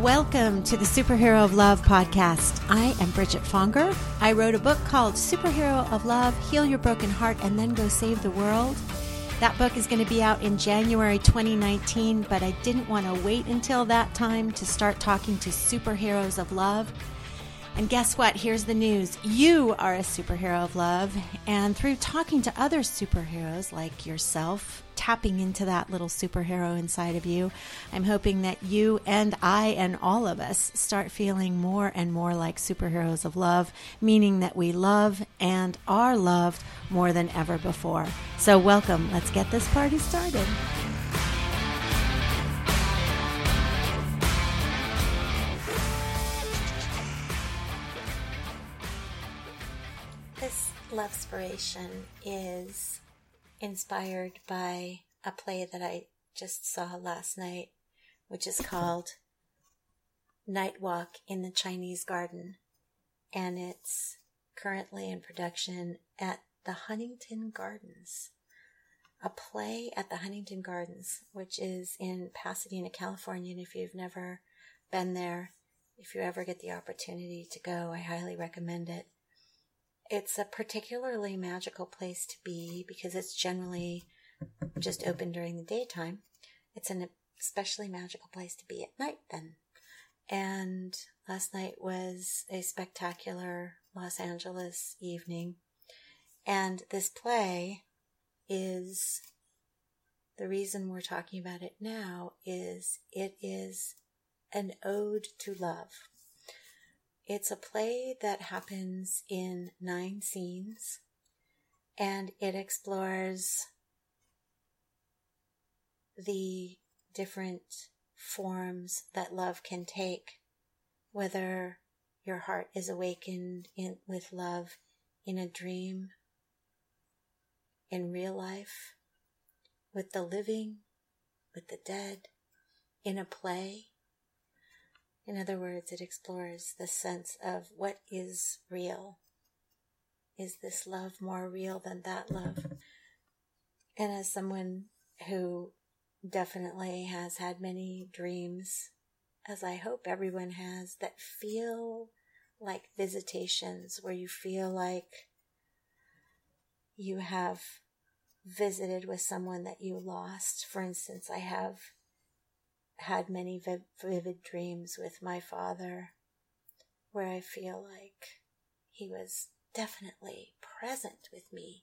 Welcome to the Superhero of Love podcast. I am Bridget Fonger. I wrote a book called Superhero of Love Heal Your Broken Heart and Then Go Save the World. That book is going to be out in January 2019, but I didn't want to wait until that time to start talking to superheroes of love. And guess what? Here's the news. You are a superhero of love. And through talking to other superheroes like yourself, tapping into that little superhero inside of you, I'm hoping that you and I and all of us start feeling more and more like superheroes of love, meaning that we love and are loved more than ever before. So, welcome. Let's get this party started. This love inspiration is inspired by a play that I just saw last night, which is called Night Walk in the Chinese Garden. And it's currently in production at the Huntington Gardens. A play at the Huntington Gardens, which is in Pasadena, California. And if you've never been there, if you ever get the opportunity to go, I highly recommend it. It's a particularly magical place to be because it's generally just open during the daytime. It's an especially magical place to be at night then. And last night was a spectacular Los Angeles evening. And this play is the reason we're talking about it now is it is an ode to love. It's a play that happens in nine scenes and it explores the different forms that love can take, whether your heart is awakened in, with love in a dream, in real life, with the living, with the dead, in a play, in other words, it explores the sense of what is real. Is this love more real than that love? And as someone who definitely has had many dreams, as I hope everyone has, that feel like visitations where you feel like you have visited with someone that you lost. For instance, I have had many vivid dreams with my father where I feel like he was definitely present with me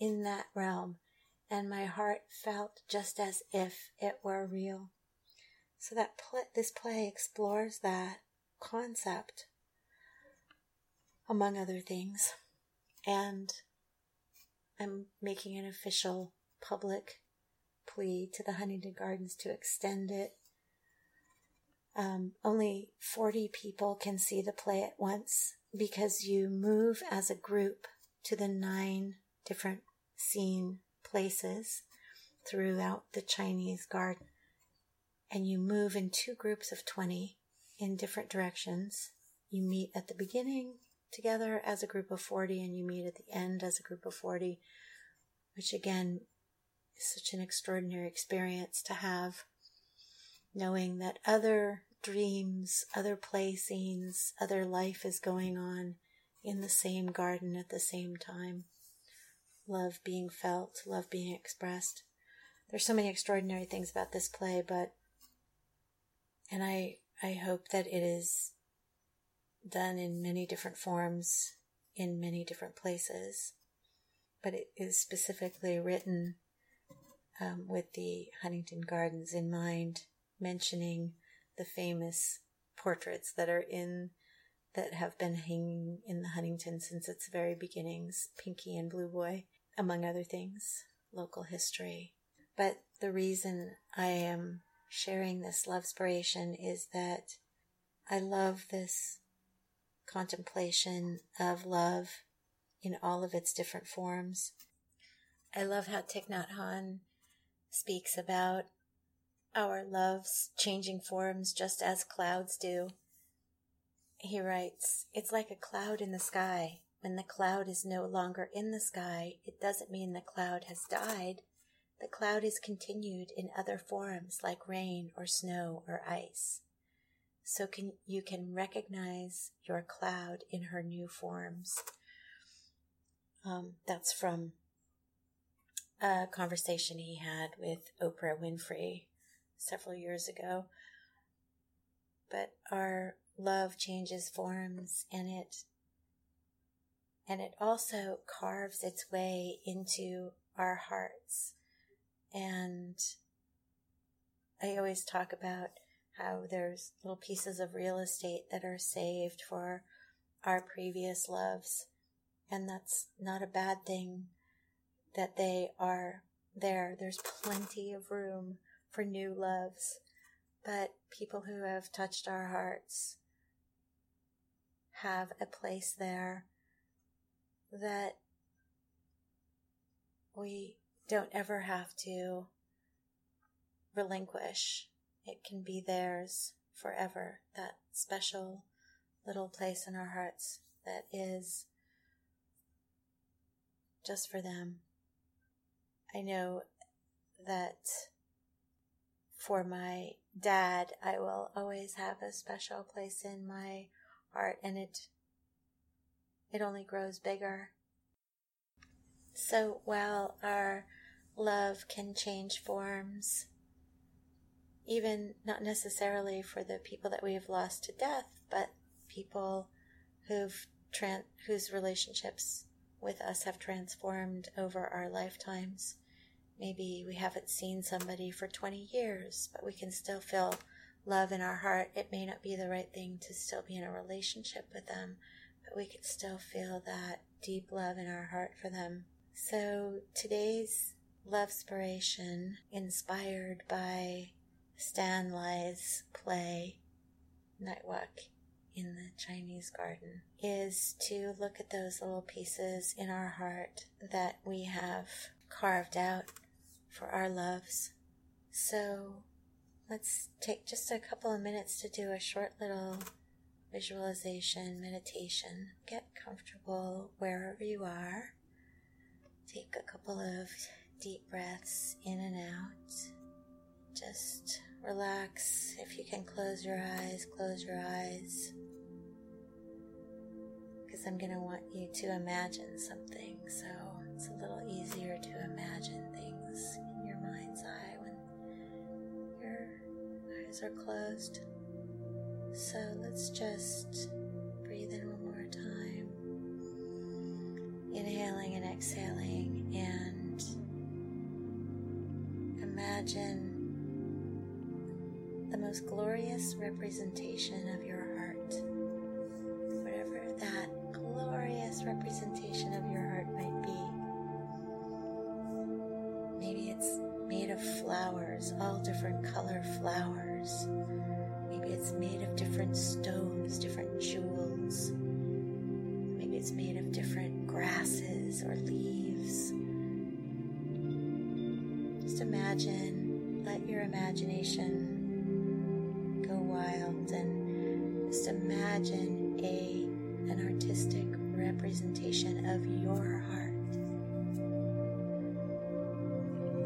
in that realm and my heart felt just as if it were real. So that pl- this play explores that concept among other things and I'm making an official public plea to the Huntington Gardens to extend it um, only 40 people can see the play at once because you move as a group to the nine different scene places throughout the Chinese garden. And you move in two groups of 20 in different directions. You meet at the beginning together as a group of 40 and you meet at the end as a group of 40, which again is such an extraordinary experience to have knowing that other dreams, other play scenes, other life is going on in the same garden at the same time. Love being felt, love being expressed. There's so many extraordinary things about this play, but and I I hope that it is done in many different forms in many different places. But it is specifically written um, with the Huntington Gardens in mind mentioning the famous portraits that are in that have been hanging in the Huntington since its very beginnings, Pinkie and Blue Boy, among other things, local history. But the reason I am sharing this love inspiration is that I love this contemplation of love in all of its different forms. I love how Thich Nhat Hanh speaks about our loves changing forms just as clouds do. He writes, It's like a cloud in the sky. When the cloud is no longer in the sky, it doesn't mean the cloud has died. The cloud is continued in other forms like rain or snow or ice. so can you can recognize your cloud in her new forms. Um, that's from a conversation he had with Oprah Winfrey several years ago. But our love changes forms and it and it also carves its way into our hearts. And I always talk about how there's little pieces of real estate that are saved for our previous loves. And that's not a bad thing that they are there. There's plenty of room for new loves. But people who have touched our hearts have a place there that we don't ever have to relinquish. It can be theirs forever, that special little place in our hearts that is just for them. I know that for my dad, I will always have a special place in my heart and it it only grows bigger. So while our love can change forms, even not necessarily for the people that we have lost to death, but people who've tran- whose relationships with us have transformed over our lifetimes. Maybe we haven't seen somebody for 20 years, but we can still feel love in our heart. It may not be the right thing to still be in a relationship with them, but we can still feel that deep love in our heart for them. So today's love inspiration, inspired by Stan play Night Walk in the Chinese garden, is to look at those little pieces in our heart that we have carved out for our loves. So let's take just a couple of minutes to do a short little visualization, meditation. Get comfortable wherever you are. Take a couple of deep breaths in and out. Just relax. If you can close your eyes, close your eyes. Because I'm going to want you to imagine something so it's a little easier to imagine things eye when your eyes are closed. So let's just breathe in one more time. Inhaling and exhaling, and imagine the most glorious representation of your flowers, all different color flowers Maybe it's made of different stones, different jewels. Maybe it's made of different grasses or leaves. Just imagine, let your imagination go wild and just imagine a an artistic representation of your heart.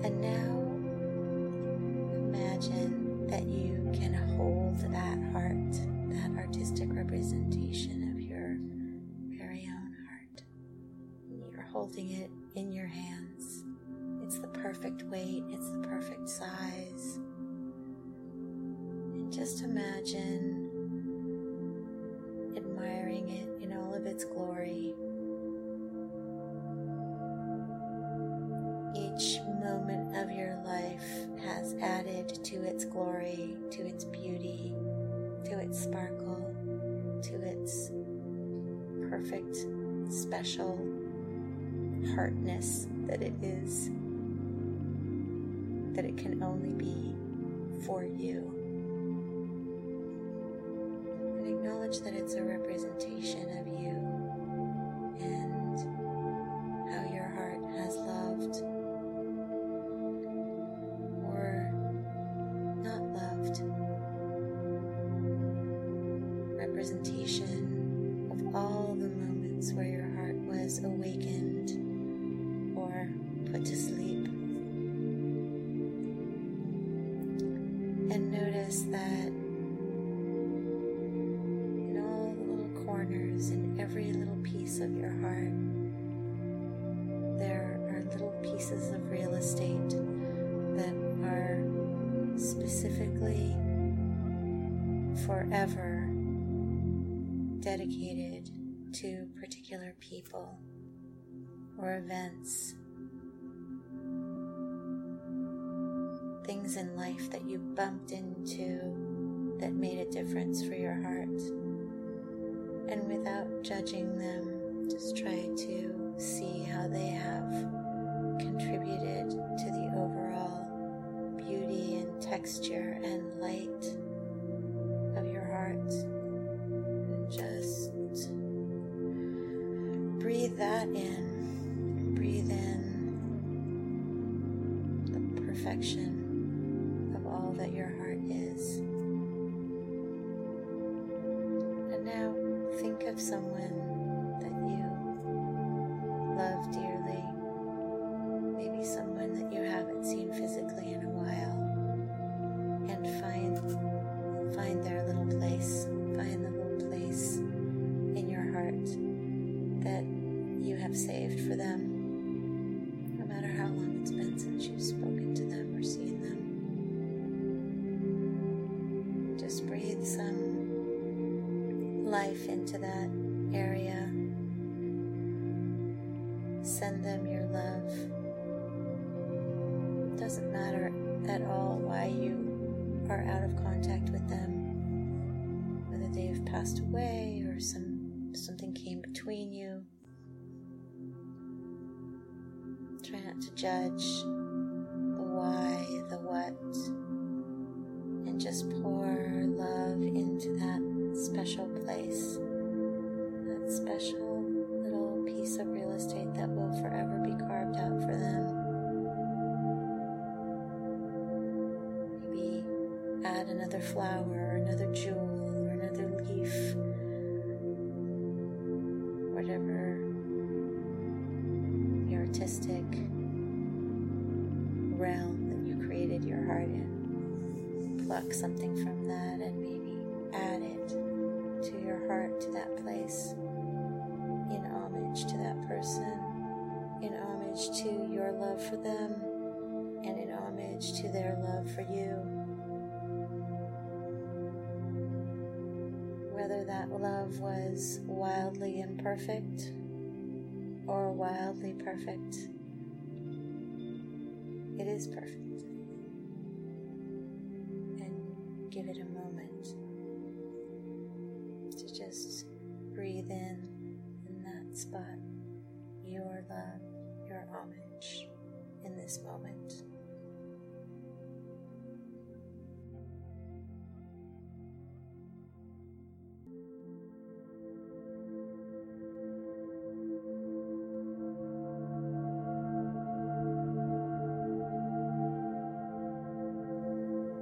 And now Each moment of your life has added to its glory, to its beauty, to its sparkle, to its perfect, special heartness that it is, that it can only be for you. And acknowledge that it's a representation of you forever dedicated to particular people or events, things in life that you bumped into that made a difference for your heart. And without judging them, just try to see how they have contributed to the overall beauty and texture and light they've passed away or some something came between you. Try not to judge the why, the what, and just pour love into that special place, that special little piece of real estate that will forever be carved out for them. Maybe add another flower, artistic realm that you created your heart in. Pluck something from that and maybe add it to your heart, to that place, in homage to that person, in homage to your love for them, and in homage to their love for you. Whether that love was wildly imperfect or wildly perfect, it is perfect. And give it a moment to just breathe in in that spot your love, your homage in this moment.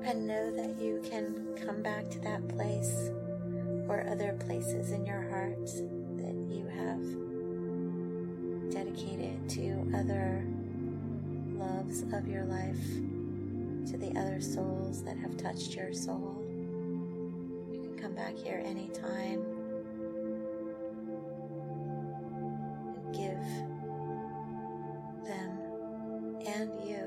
And know that you can come back to that place or other places in your heart that you have dedicated to other loves of your life, to the other souls that have touched your soul. You can come back here anytime and give them and you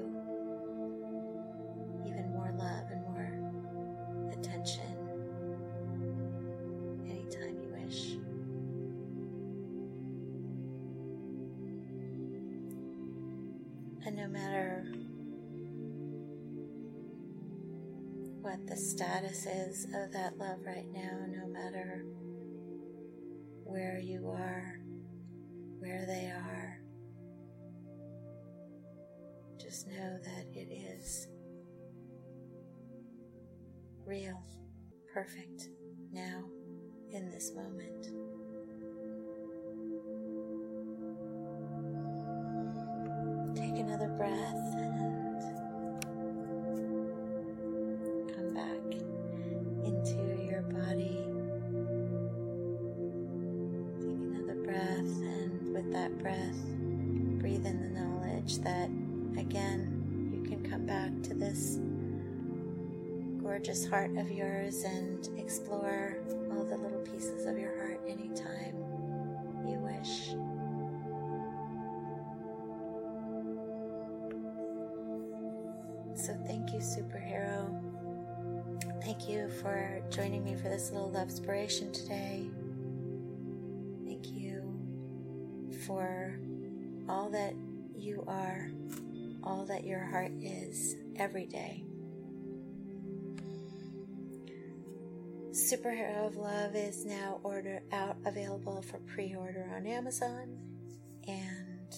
what the status is of that love right now, no matter where you are, where they are, just know that it is real, perfect, now, in this moment. gorgeous heart of yours and explore all the little pieces of your heart anytime you wish. So, thank you, superhero. Thank you for joining me for this little love inspiration today. Thank you for all that you are, all that your heart is every day. Superhero of Love is now order out available for pre-order on Amazon and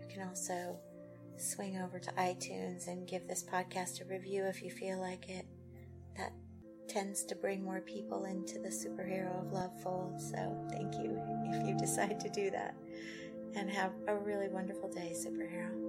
you can also swing over to iTunes and give this podcast a review if you feel like it. That tends to bring more people into the superhero of love fold. So thank you if you decide to do that. And have a really wonderful day, superhero.